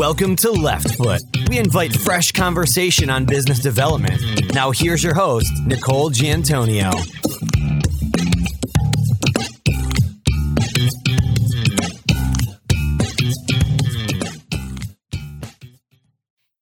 Welcome to Left Foot. We invite fresh conversation on business development. Now, here's your host, Nicole Giantonio.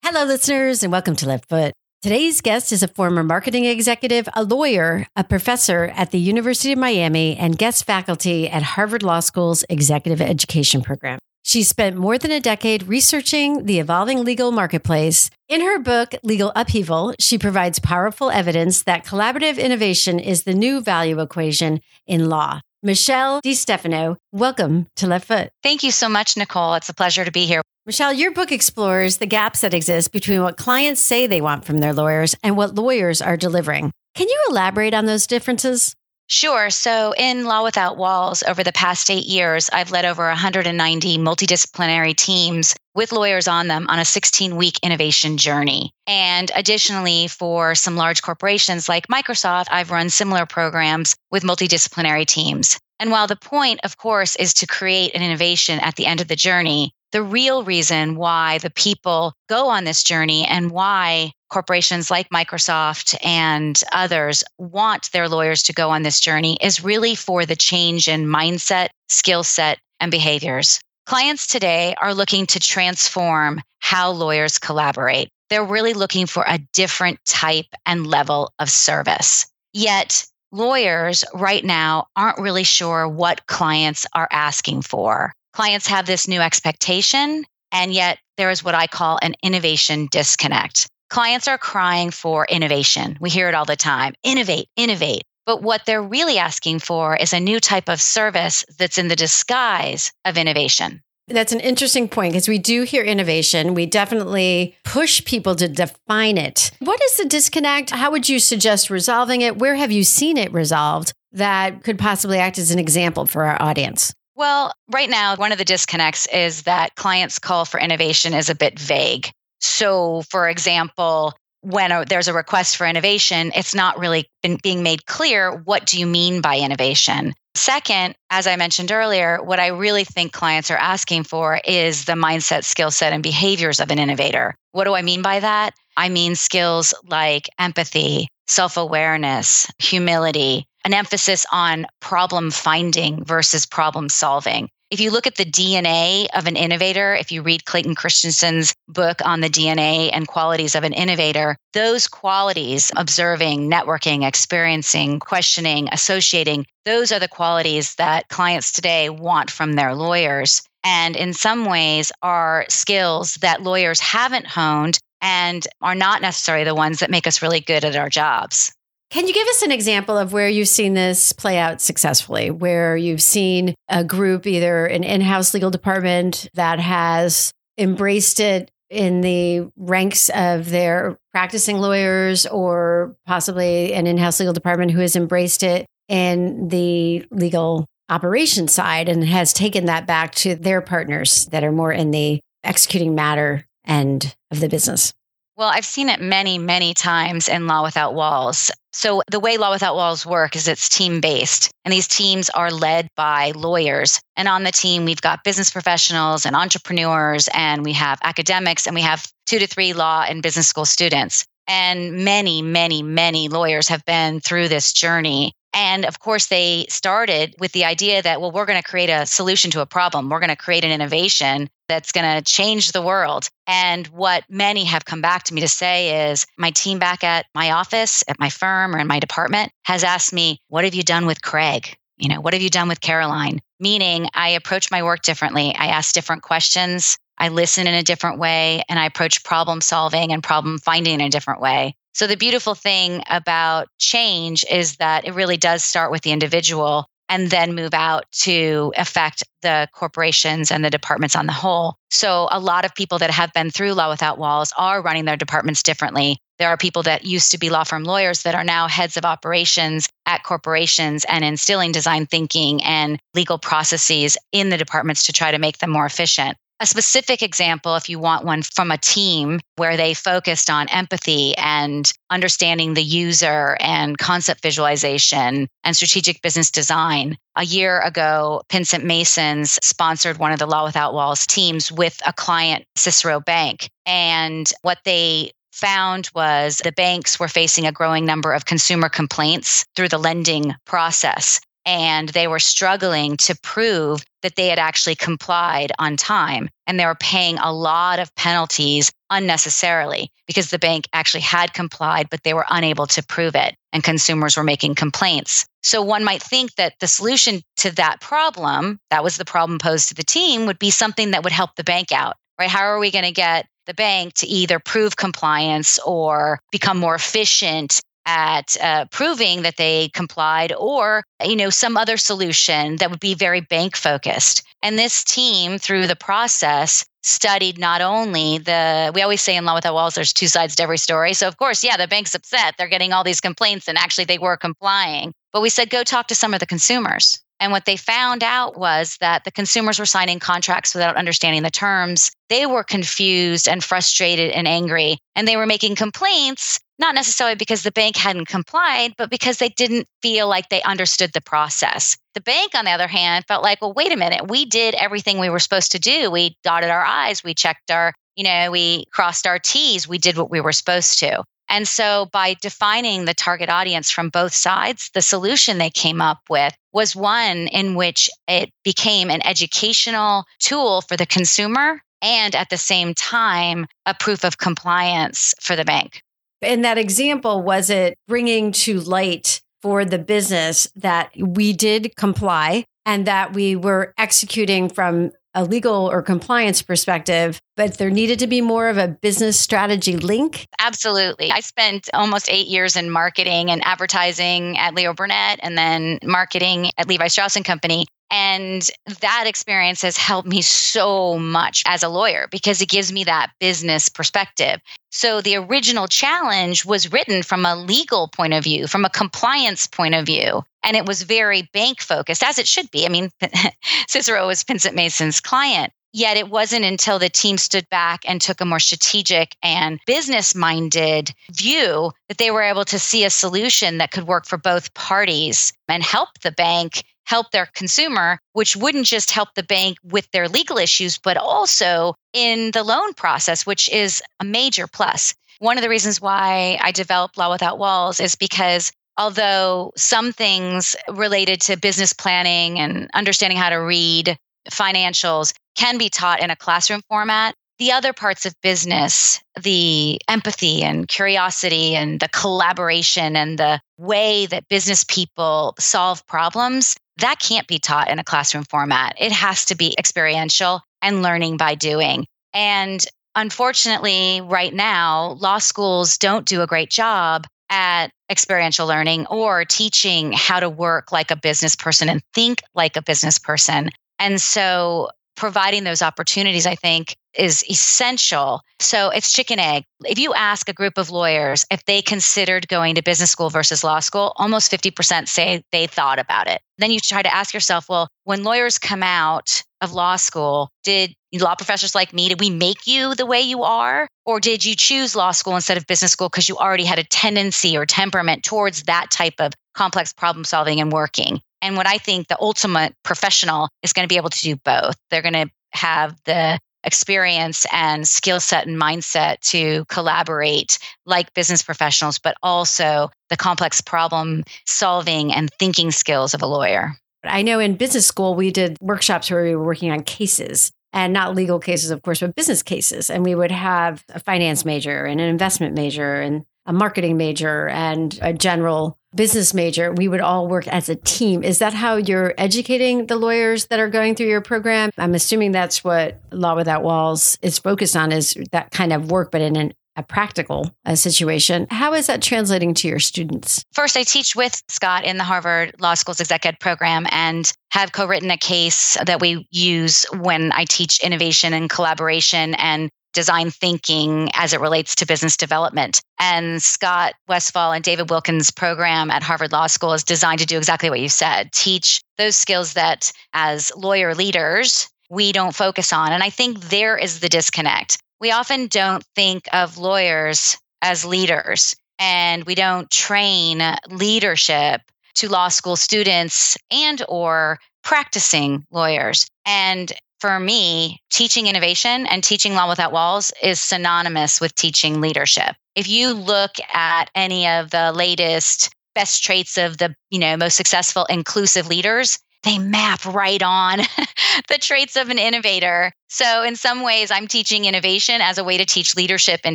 Hello, listeners, and welcome to Left Foot. Today's guest is a former marketing executive, a lawyer, a professor at the University of Miami, and guest faculty at Harvard Law School's executive education program. She spent more than a decade researching the evolving legal marketplace. In her book, Legal Upheaval, she provides powerful evidence that collaborative innovation is the new value equation in law. Michelle DeStefano, welcome to Left Foot. Thank you so much, Nicole. It's a pleasure to be here. Michelle, your book explores the gaps that exist between what clients say they want from their lawyers and what lawyers are delivering. Can you elaborate on those differences? Sure. So, in Law Without Walls, over the past eight years, I've led over 190 multidisciplinary teams with lawyers on them on a 16 week innovation journey. And additionally, for some large corporations like Microsoft, I've run similar programs with multidisciplinary teams. And while the point, of course, is to create an innovation at the end of the journey, the real reason why the people go on this journey and why corporations like Microsoft and others want their lawyers to go on this journey is really for the change in mindset, skill set, and behaviors. Clients today are looking to transform how lawyers collaborate. They're really looking for a different type and level of service. Yet, lawyers right now aren't really sure what clients are asking for clients have this new expectation, and yet there is what I call an innovation disconnect. Clients are crying for innovation. We hear it all the time innovate, innovate. But what they're really asking for is a new type of service that's in the disguise of innovation. That's an interesting point because we do hear innovation. We definitely push people to define it. What is the disconnect? How would you suggest resolving it? Where have you seen it resolved that could possibly act as an example for our audience? Well, right now, one of the disconnects is that clients' call for innovation is a bit vague. So, for example, when a, there's a request for innovation, it's not really been being made clear what do you mean by innovation. Second, as I mentioned earlier, what I really think clients are asking for is the mindset, skill set, and behaviors of an innovator. What do I mean by that? I mean skills like empathy, self awareness, humility, an emphasis on problem finding versus problem solving. If you look at the DNA of an innovator, if you read Clayton Christensen's book on the DNA and qualities of an innovator, those qualities, observing, networking, experiencing, questioning, associating, those are the qualities that clients today want from their lawyers. And in some ways, are skills that lawyers haven't honed and are not necessarily the ones that make us really good at our jobs. Can you give us an example of where you've seen this play out successfully, where you've seen a group, either an in house legal department that has embraced it in the ranks of their practicing lawyers, or possibly an in house legal department who has embraced it in the legal operation side and has taken that back to their partners that are more in the executing matter end of the business? Well, I've seen it many, many times in Law Without Walls. So, the way Law Without Walls work is it's team based, and these teams are led by lawyers. And on the team, we've got business professionals and entrepreneurs, and we have academics, and we have two to three law and business school students. And many, many, many lawyers have been through this journey. And of course, they started with the idea that, well, we're going to create a solution to a problem. We're going to create an innovation that's going to change the world. And what many have come back to me to say is my team back at my office, at my firm, or in my department has asked me, What have you done with Craig? You know, what have you done with Caroline? Meaning, I approach my work differently. I ask different questions. I listen in a different way and I approach problem solving and problem finding in a different way. So, the beautiful thing about change is that it really does start with the individual and then move out to affect the corporations and the departments on the whole. So, a lot of people that have been through Law Without Walls are running their departments differently. There are people that used to be law firm lawyers that are now heads of operations at corporations and instilling design thinking and legal processes in the departments to try to make them more efficient. A specific example, if you want one from a team where they focused on empathy and understanding the user and concept visualization and strategic business design. A year ago, Pinsent Masons sponsored one of the Law Without Walls teams with a client, Cicero Bank. And what they found was the banks were facing a growing number of consumer complaints through the lending process and they were struggling to prove that they had actually complied on time. And they were paying a lot of penalties unnecessarily because the bank actually had complied, but they were unable to prove it. And consumers were making complaints. So one might think that the solution to that problem, that was the problem posed to the team, would be something that would help the bank out, right? How are we going to get the bank to either prove compliance or become more efficient at uh, proving that they complied or you know some other solution that would be very bank focused. And this team through the process studied not only the we always say in law without walls there's two sides to every story. So of course yeah the bank's upset. They're getting all these complaints and actually they were complying but we said go talk to some of the consumers and what they found out was that the consumers were signing contracts without understanding the terms. They were confused and frustrated and angry, and they were making complaints not necessarily because the bank hadn't complied, but because they didn't feel like they understood the process. The bank, on the other hand, felt like, well, wait a minute, we did everything we were supposed to do. We dotted our I's, we checked our, you know, we crossed our T's, we did what we were supposed to. And so by defining the target audience from both sides, the solution they came up with was one in which it became an educational tool for the consumer and at the same time, a proof of compliance for the bank. In that example, was it bringing to light for the business that we did comply and that we were executing from a legal or compliance perspective, but there needed to be more of a business strategy link? Absolutely. I spent almost eight years in marketing and advertising at Leo Burnett and then marketing at Levi Strauss and Company. And that experience has helped me so much as a lawyer because it gives me that business perspective. So the original challenge was written from a legal point of view, from a compliance point of view. And it was very bank focused, as it should be. I mean, Cicero was Pinsent Mason's client. Yet it wasn't until the team stood back and took a more strategic and business minded view that they were able to see a solution that could work for both parties and help the bank help their consumer, which wouldn't just help the bank with their legal issues, but also in the loan process, which is a major plus. One of the reasons why I developed Law Without Walls is because although some things related to business planning and understanding how to read financials can be taught in a classroom format, the other parts of business, the empathy and curiosity and the collaboration and the way that business people solve problems, that can't be taught in a classroom format. It has to be experiential and learning by doing. And unfortunately, right now, law schools don't do a great job at experiential learning or teaching how to work like a business person and think like a business person. And so providing those opportunities, I think, is essential. So it's chicken egg. If you ask a group of lawyers if they considered going to business school versus law school, almost 50% say they thought about it. Then you try to ask yourself, well, when lawyers come out of law school, did law professors like me, did we make you the way you are? Or did you choose law school instead of business school because you already had a tendency or temperament towards that type of complex problem solving and working? And what I think the ultimate professional is going to be able to do both. They're going to have the experience and skill set and mindset to collaborate like business professionals, but also the complex problem solving and thinking skills of a lawyer. I know in business school, we did workshops where we were working on cases and not legal cases, of course, but business cases. And we would have a finance major and an investment major and a marketing major and a general business major, we would all work as a team. Is that how you're educating the lawyers that are going through your program? I'm assuming that's what Law Without Walls is focused on is that kind of work, but in an a practical uh, situation. How is that translating to your students? First, I teach with Scott in the Harvard Law School's Exec Ed program and have co written a case that we use when I teach innovation and collaboration and design thinking as it relates to business development. And Scott Westfahl and David Wilkins' program at Harvard Law School is designed to do exactly what you said teach those skills that as lawyer leaders we don't focus on. And I think there is the disconnect. We often don't think of lawyers as leaders and we don't train leadership to law school students and or practicing lawyers. And for me, teaching innovation and teaching law without walls is synonymous with teaching leadership. If you look at any of the latest best traits of the, you know, most successful inclusive leaders, they map right on the traits of an innovator. So in some ways I'm teaching innovation as a way to teach leadership in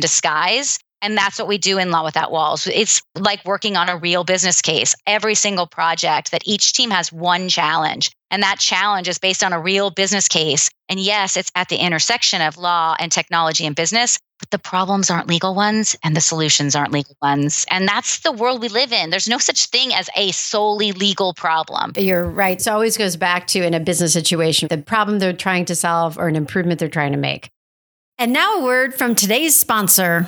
disguise and that's what we do in Law Without Walls. It's like working on a real business case. Every single project that each team has one challenge. And that challenge is based on a real business case. And yes, it's at the intersection of law and technology and business, but the problems aren't legal ones and the solutions aren't legal ones. And that's the world we live in. There's no such thing as a solely legal problem. You're right. So it always goes back to in a business situation, the problem they're trying to solve or an improvement they're trying to make. And now a word from today's sponsor.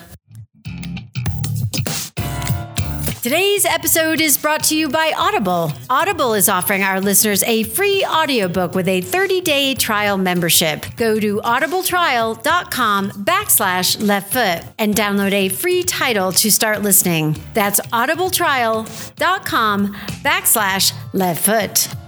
Today's episode is brought to you by Audible. Audible is offering our listeners a free audiobook with a 30-day trial membership. Go to audibletrial.com backslash left foot and download a free title to start listening. That's audibletrial.com backslash left foot.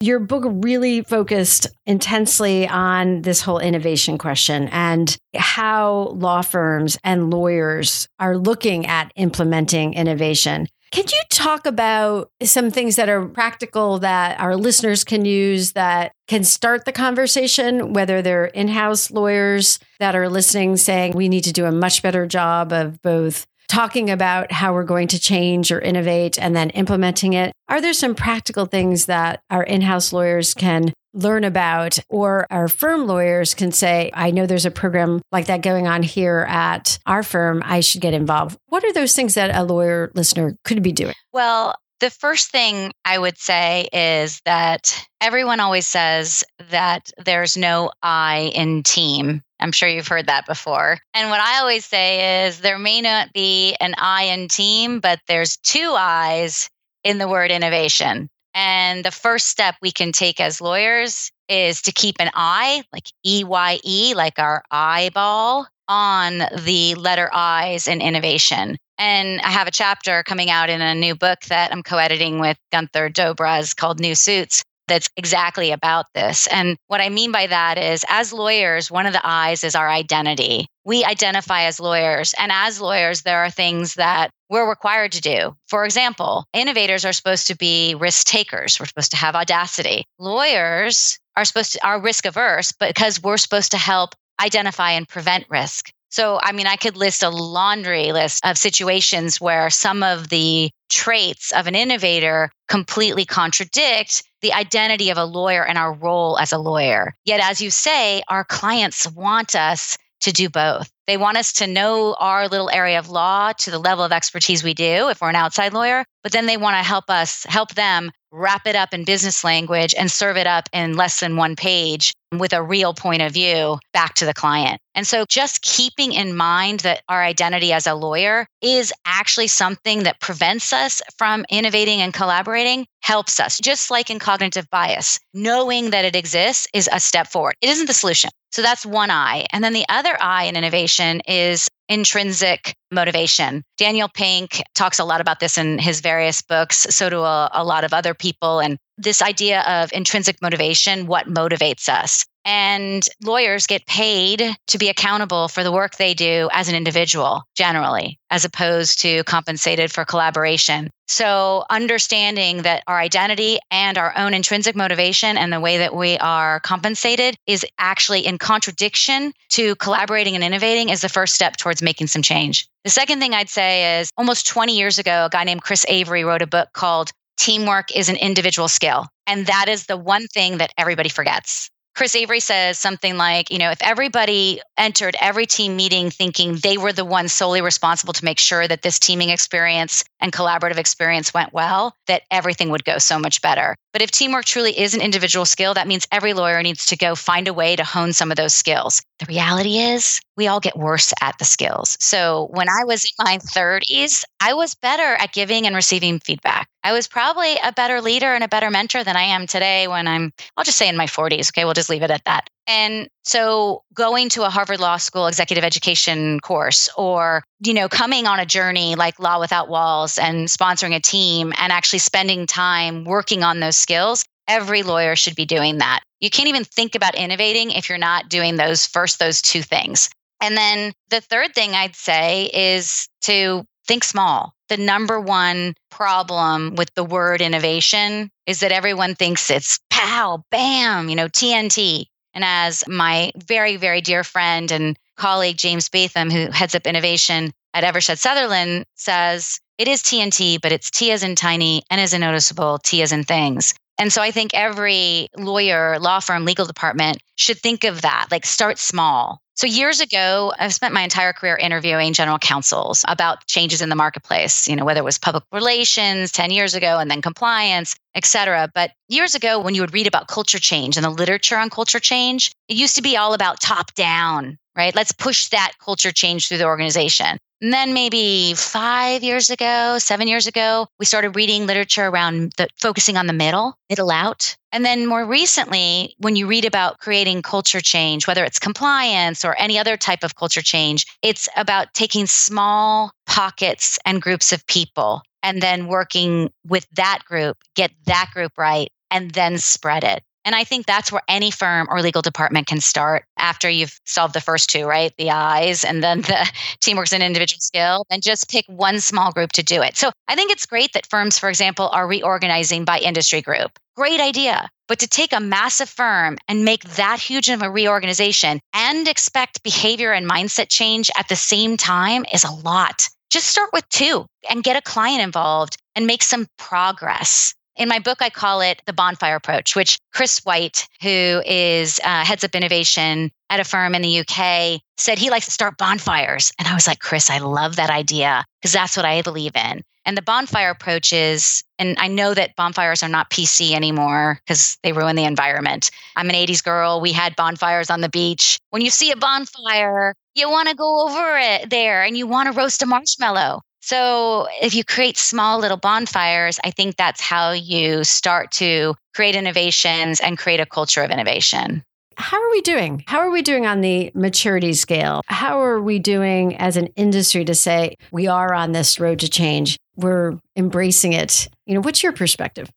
Your book really focused intensely on this whole innovation question and how law firms and lawyers are looking at implementing innovation. Can you talk about some things that are practical that our listeners can use that can start the conversation, whether they're in house lawyers that are listening saying we need to do a much better job of both talking about how we're going to change or innovate and then implementing it. Are there some practical things that our in house lawyers can learn about, or our firm lawyers can say, I know there's a program like that going on here at our firm. I should get involved. What are those things that a lawyer listener could be doing? Well, the first thing I would say is that everyone always says that there's no I in team. I'm sure you've heard that before. And what I always say is there may not be an I in team, but there's two I's in the word innovation. And the first step we can take as lawyers is to keep an eye, like E Y E, like our eyeball, on the letter I's in innovation. And I have a chapter coming out in a new book that I'm co editing with Guenther Dobrauz called New Suits that's exactly about this. And what I mean by that is, as lawyers, one of the eyes is our identity. We identify as lawyers. And as lawyers, there are things that we're required to do. For example, innovators are supposed to be risk takers. We're supposed to have audacity. Lawyers are supposed to are risk averse because we're supposed to help identify and prevent risk. So, I mean, I could list a laundry list of situations where some of the traits of an innovator completely contradict the identity of a lawyer and our role as a lawyer. Yet, as you say, our clients want us to do both. They want us to know our little area of law to the level of expertise we do if we're an outside lawyer, but then they want to help us help them wrap it up in business language and serve it up in less than one page with a real point of view back to the client. And so just keeping in mind that our identity as a lawyer is actually something that prevents us from innovating and collaborating helps us. Just like in cognitive bias, knowing that it exists is a step forward. It isn't the solution. So that's one eye. And then the other eye in innovation is intrinsic motivation. Daniel Pink talks a lot about this in his various books. So do a, a, lot of other people. And this idea of intrinsic motivation, what motivates us. And lawyers get paid to be accountable for the work they do as an individual, generally, as opposed to compensated for collaboration. So, understanding that our identity and our own intrinsic motivation and the way that we are compensated is actually in contradiction to collaborating and innovating is the first step towards making some change. The second thing I'd say is almost 20 years ago, a guy named Chris Avery wrote a book called Teamwork is an Individual Skill. And that is the one thing that everybody forgets. Chris Avery says something like, you know, if everybody entered every team meeting thinking they were the ones solely responsible to make sure that this teaming experience and collaborative experience went well, that everything would go so much better. But if teamwork truly is an individual skill, that means every lawyer needs to go find a way to hone some of those skills. The reality is, we all get worse at the skills. So when I was in my 30s, I was better at giving and receiving feedback. I was probably a better leader and a better mentor than I am today when I'm, I'll just say in my 40s. Okay, we'll just leave it at that. And so going to a Harvard Law School executive education course or, you know, coming on a journey like Law Without Walls and sponsoring a team and actually spending time working on those skills, every lawyer should be doing that. You can't even think about innovating if you're not doing those first those two things. And then the third thing I'd say is to think small. The number one problem with the word innovation is that everyone thinks it's pow, bam, you know, TNT. And as my very, very dear friend and colleague, James Batham, who heads up innovation at Eversheds Sutherland, says, it is TNT, but it's T as in tiny, N as in noticeable, T as in things. And so I think every lawyer, law firm, legal department should think of that, like start small. So years ago, I've spent my entire career interviewing general counsels about changes in the marketplace, you know, whether it was public relations 10 years ago and then compliance, et cetera. But years ago, when you would read about culture change and the literature on culture change, it used to be all about top down, right? Let's push that culture change through the organization. And then maybe five years ago, seven years ago, we started reading literature around the focusing on the middle, middle out. And then more recently, when you read about creating culture change, whether it's compliance or any other type of culture change, it's about taking small pockets and groups of people and then working with that group, get that group right, and then spread it. And I think that's where any firm or legal department can start after you've solved the first two, right? The eyes and then the teamwork's an individual skill, and just pick one small group to do it. So I think it's great that firms, for example, are reorganizing by industry group. Great idea. But to take a massive firm and make that huge of a reorganization and expect behavior and mindset change at the same time is a lot. Just start with two and get a client involved and make some progress. In my book, I call it the bonfire approach, which Chris White, who is uh, heads up innovation at a firm in the UK, said he likes to start bonfires. And I was like, Chris, I love that idea because that's what I believe in. And the bonfire approach is, and I know that bonfires are not PC anymore because they ruin the environment. I'm an 80s girl. We had bonfires on the beach. When you see a bonfire, you want to go over it there and you want to roast a marshmallow. So if you create small little bonfires, I think that's how you start to create innovations and create a culture of innovation. How are we doing? How are we doing on the maturity scale? How are we doing as an industry to say we are on this road to change? We're embracing it. You know, what's your perspective?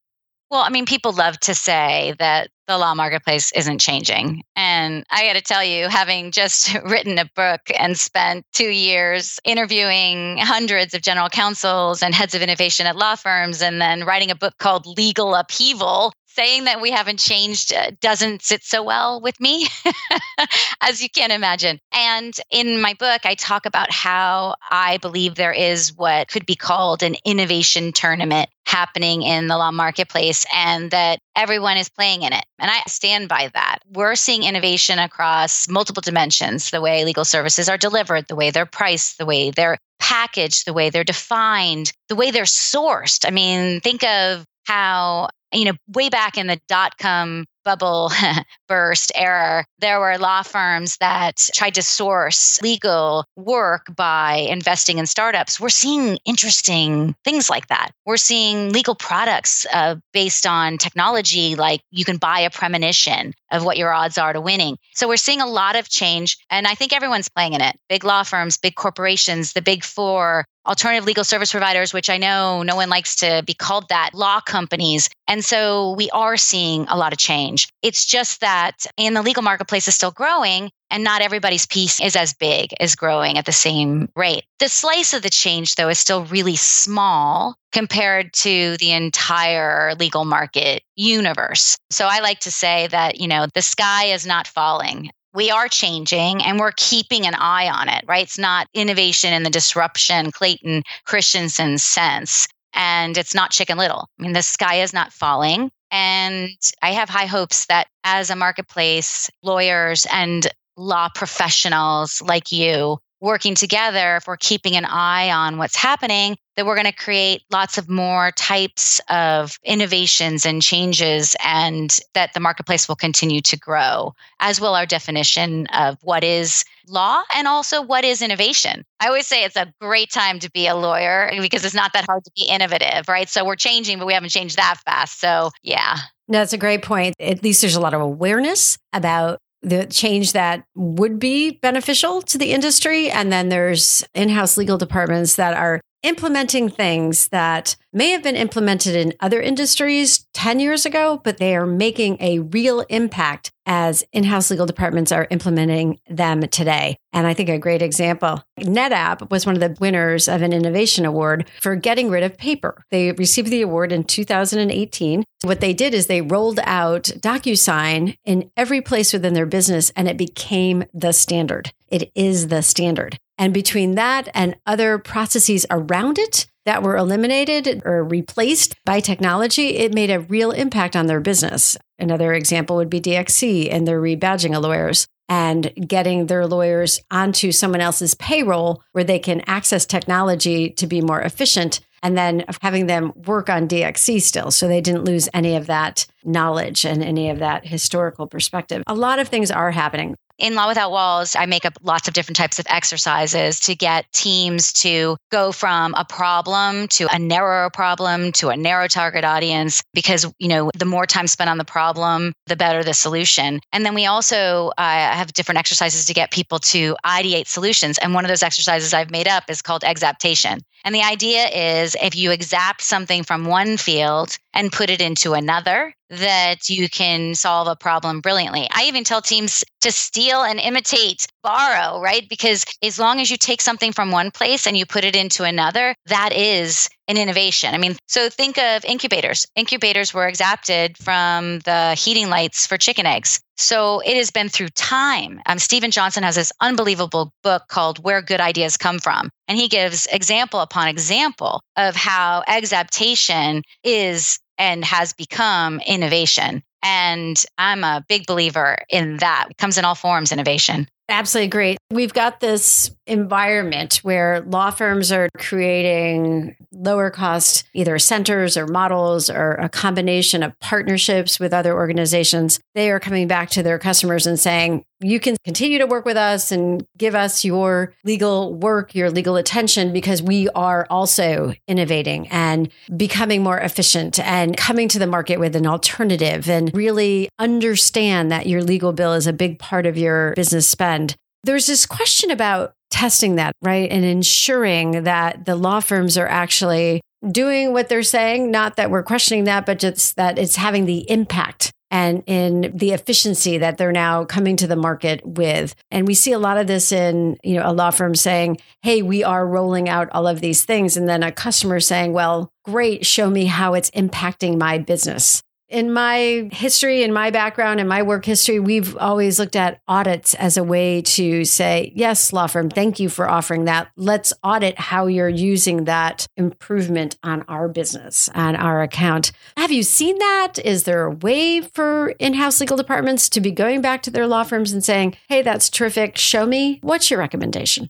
Well, I mean, people love to say that the law marketplace isn't changing. And I got to tell you, having just written a book and spent two years interviewing hundreds of general counsels and heads of innovation at law firms, and then writing a book called Legal Upheaval, saying that we haven't changed uh, doesn't sit so well with me, as you can imagine. And in my book, I talk about how I believe there is what could be called an innovation tournament happening in the law marketplace and that everyone is playing in it. And I stand by that. We're seeing innovation across multiple dimensions the way legal services are delivered, the way they're priced, the way they're packaged, the way they're defined, the way they're sourced. I mean, think of how you know, way back in the dot com bubble burst era, there were law firms that tried to source legal work by investing in startups. We're seeing interesting things like that. We're seeing legal products uh, based on technology, like you can buy a premonition of what your odds are to winning. So we're seeing a lot of change, and I think everyone's playing in it. Big law firms, big corporations, the big four, alternative legal service providers, which I know no one likes to be called that, law companies. And so we are seeing a lot of change. It's just that in the legal marketplace is still growing and not everybody's piece is as big as growing at the same rate. The slice of the change though is still really small compared to the entire legal market universe. So I like to say that, you know, the sky is not falling we are changing and we're keeping an eye on it, right? It's not innovation in the disruption, Clayton Christensen sense. And it's not chicken little. I mean, the sky is not falling. And I have high hopes that as a marketplace, lawyers and law professionals like you working together, if we're keeping an eye on what's happening, that we're going to create lots of more types of innovations and changes and that the marketplace will continue to grow, as will our definition of what is law and also what is innovation. I always say it's a great time to be a lawyer because it's not that hard to be innovative, right? So we're changing, but we haven't changed that fast. So, yeah. No, that's a great point. At least there's a lot of awareness about the change that would be beneficial to the industry. And then there's in house legal departments that are implementing things that may have been implemented in other industries 10 years ago, but they are making a real impact as in house legal departments are implementing them today. And I think a great example NetApp was one of the winners of an innovation award for getting rid of paper. They received the award in 2018. What they did is they rolled out DocuSign in every place within their business and it became the standard. It is the standard. And between that and other processes around it that were eliminated or replaced by technology, it made a real impact on their business. Another example would be DXC and their rebadging of lawyers and getting their lawyers onto someone else's payroll where they can access technology to be more efficient and then having them work on DXC still. So they didn't lose any of that knowledge and any of that historical perspective. A lot of things are happening in Law Without Walls, I make up lots of different types of exercises to get teams to go from a problem to a narrower problem to a narrow target audience because, you know, the more time spent on the problem, the better the solution. And then we also uh, have different exercises to get people to ideate solutions. And one of those exercises I've made up is called exaptation. And the idea is if you exapt something from one field and put it into another, that you can solve a problem brilliantly. I even tell teams to steal and imitate, borrow, right? Because as long as you take something from one place and you put it into another, that is an innovation. I mean, so think of incubators. Incubators were exapted from the heating lights for chicken eggs. So it has been through time. Um, Steven Johnson has this unbelievable book called Where Good Ideas Come From. And he gives example upon example of how exaptation is and has become innovation. And I'm a big believer in that. It comes in all forms, innovation. Absolutely great. We've got this environment where law firms are creating lower cost either centers or models or a combination of partnerships with other organizations. They are coming back to their customers and saying, you can continue to work with us and give us your legal work, your legal attention, because we are also innovating and becoming more efficient and coming to the market with an alternative and really understand that your legal bill is a big part of your business spend. There's this question about testing that, right? And ensuring that the law firms are actually doing what they're saying. Not that we're questioning that, but just that it's having the impact and in the efficiency that they're now coming to the market with. And we see a lot of this in, you know, a law firm saying, "Hey, we are rolling out all of these things." And then a customer saying, "Well, great, show me how it's impacting my business." In my history, in my background, in my work history, we've always looked at audits as a way to say, yes, law firm, thank you for offering that. Let's audit how you're using that improvement on our business, on our account. Have you seen that? Is there a way for in house legal departments to be going back to their law firms and saying, hey, that's terrific. Show me. What's your recommendation?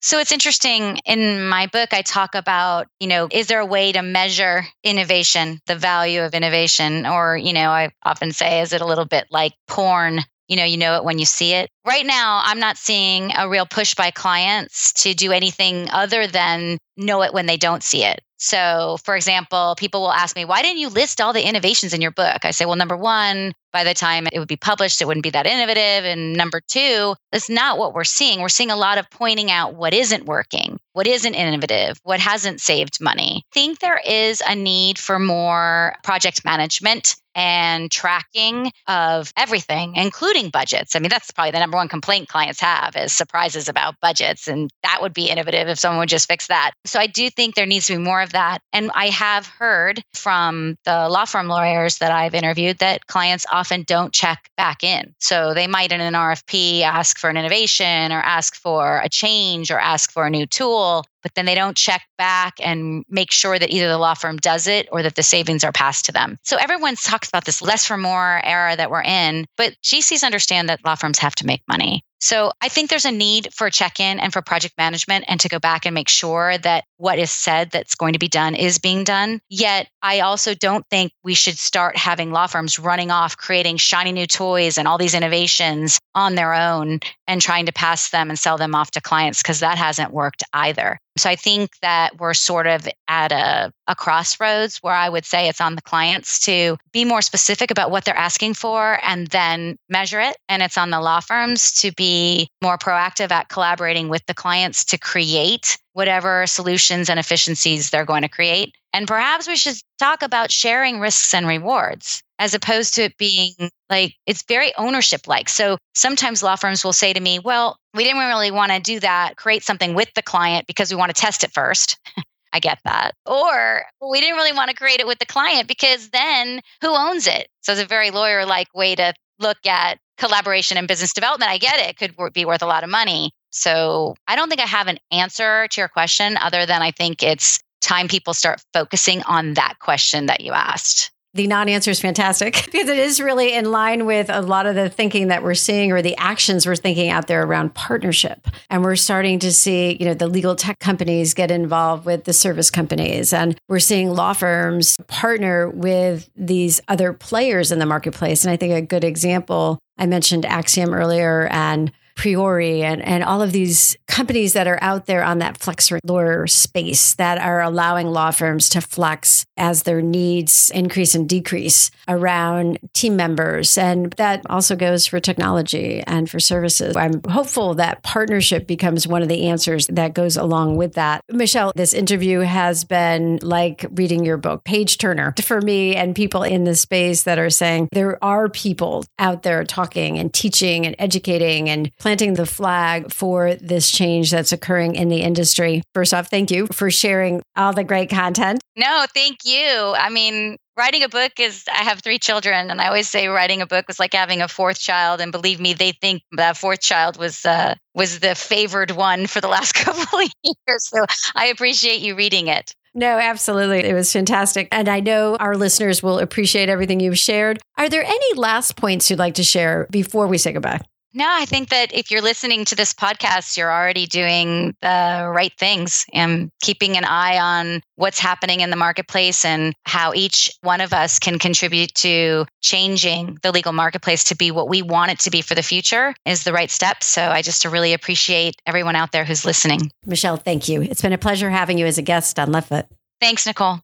So it's interesting. In my book, I talk about, you know, is there a way to measure innovation, the value of innovation? Or, you know, I often say, is it a little bit like porn? You know, you know it when you see it. Right now, I'm not seeing a real push by clients to do anything other than know it when they don't see it. So, for example, people will ask me, why didn't you list all the innovations in your book? I say, well, number one, by the time it would be published, it wouldn't be that innovative. And number two, that's not what we're seeing. We're seeing a lot of pointing out what isn't working, what isn't innovative, what hasn't saved money. I think there is a need for more project management and tracking of everything, including budgets. I mean, that's probably the number one complaint clients have is surprises about budgets. And that would be innovative if someone would just fix that. So I do think there needs to be more of that. And I have heard from the law firm lawyers that I've interviewed that clients often don't check back in. So they might in an RFP ask for an innovation or ask for a change or ask for a new tool but then they don't check back and make sure that either the law firm does it or that the savings are passed to them. So everyone talks about this less for more era that we're in, but GCs understand that law firms have to make money. So I think there's a need for check in and for project management and to go back and make sure that what is said that's going to be done is being done. Yet I also don't think we should start having law firms running off, creating shiny new toys and all these innovations on their own and trying to pass them and sell them off to clients because that hasn't worked either. So I think that we're sort of at a, a crossroads where I would say it's on the clients to be more specific about what they're asking for and then measure it. And it's on the law firms to be more proactive at collaborating with the clients to create whatever solutions and efficiencies they're going to create. And perhaps we should talk about sharing risks and rewards as opposed to it being like it's very ownership like. So sometimes law firms will say to me, well, we didn't really want to do that, create something with the client because we want to test it first. I get that. Or we didn't really want to create it with the client because then who owns it? So it's a very lawyer like way to look at collaboration and business development. I get it, it could be worth a lot of money. So I don't think I have an answer to your question other than I think it's time people start focusing on that question that you asked. The non answer is fantastic because it is really in line with a lot of the thinking that we're seeing or the actions we're thinking out there around partnership. And we're starting to see, you know, the legal tech companies get involved with the service companies. And we're seeing law firms partner with these other players in the marketplace. And I think a good example, I mentioned Axiom earlier and Priori and, and all of these companies that are out there on that flex lawyer space that are allowing law firms to flex as their needs increase and decrease around team members. And that also goes for technology and for services. I'm hopeful that partnership becomes one of the answers that goes along with that. Michelle, this interview has been like reading your book, page turner for me and people in the space that are saying there are people out there talking and teaching and educating and planting the flag for this change that's occurring in the industry. First off, thank you for sharing all the great content. No, thank you. I mean, writing a book is i have three children and i always say writing a book was like having a fourth child and believe me they think that fourth child was uh, was the favored one for the last couple of years so i appreciate you reading it no, absolutely. It was fantastic. And I know our listeners will appreciate everything you've shared. Are there any last points you'd like to share before we say goodbye? No, I think that if you're listening to this podcast, you're already doing the right things and keeping an eye on what's happening in the marketplace and how each one of us can contribute to changing the legal marketplace to be what we want it to be for the future is the right step. So I just really appreciate everyone out there who's listening. Michelle, thank you. It's been a pleasure having you as a guest on Left Foot. Thanks, Nicole.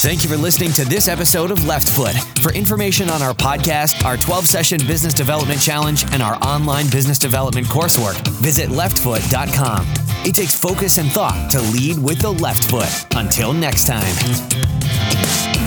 Thank you for listening to this episode of Left Foot. For information on our podcast, our 12 session business development challenge, and our online business development coursework, visit leftfoot.com. It takes focus and thought to lead with the left foot. Until next time.